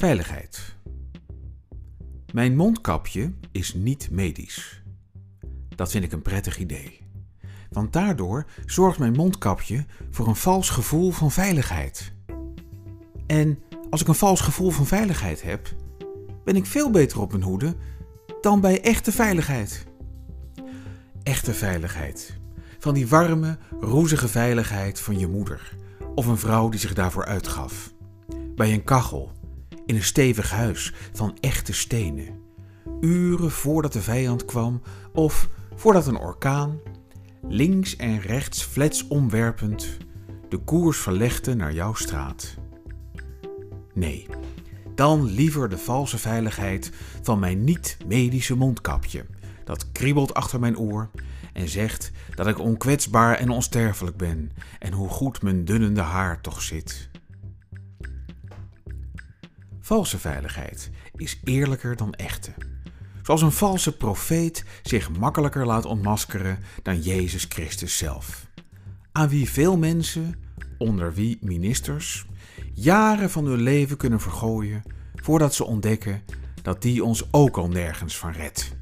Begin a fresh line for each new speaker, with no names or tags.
Veiligheid. Mijn mondkapje is niet medisch. Dat vind ik een prettig idee. Want daardoor zorgt mijn mondkapje voor een vals gevoel van veiligheid. En als ik een vals gevoel van veiligheid heb, ben ik veel beter op mijn hoede dan bij echte veiligheid. Echte veiligheid. Van die warme, roezige veiligheid van je moeder of een vrouw die zich daarvoor uitgaf. Bij een kachel in een stevig huis van echte stenen. Uren voordat de vijand kwam of voordat een orkaan, links en rechts flets omwerpend, de koers verlegde naar jouw straat. Nee, dan liever de valse veiligheid van mijn niet-medische mondkapje. Dat kriebelt achter mijn oor en zegt dat ik onkwetsbaar en onsterfelijk ben en hoe goed mijn dunnende haar toch zit. Valse veiligheid is eerlijker dan echte. Zoals een valse profeet zich makkelijker laat ontmaskeren dan Jezus Christus zelf. Aan wie veel mensen, onder wie ministers, jaren van hun leven kunnen vergooien voordat ze ontdekken dat die ons ook al nergens van redt.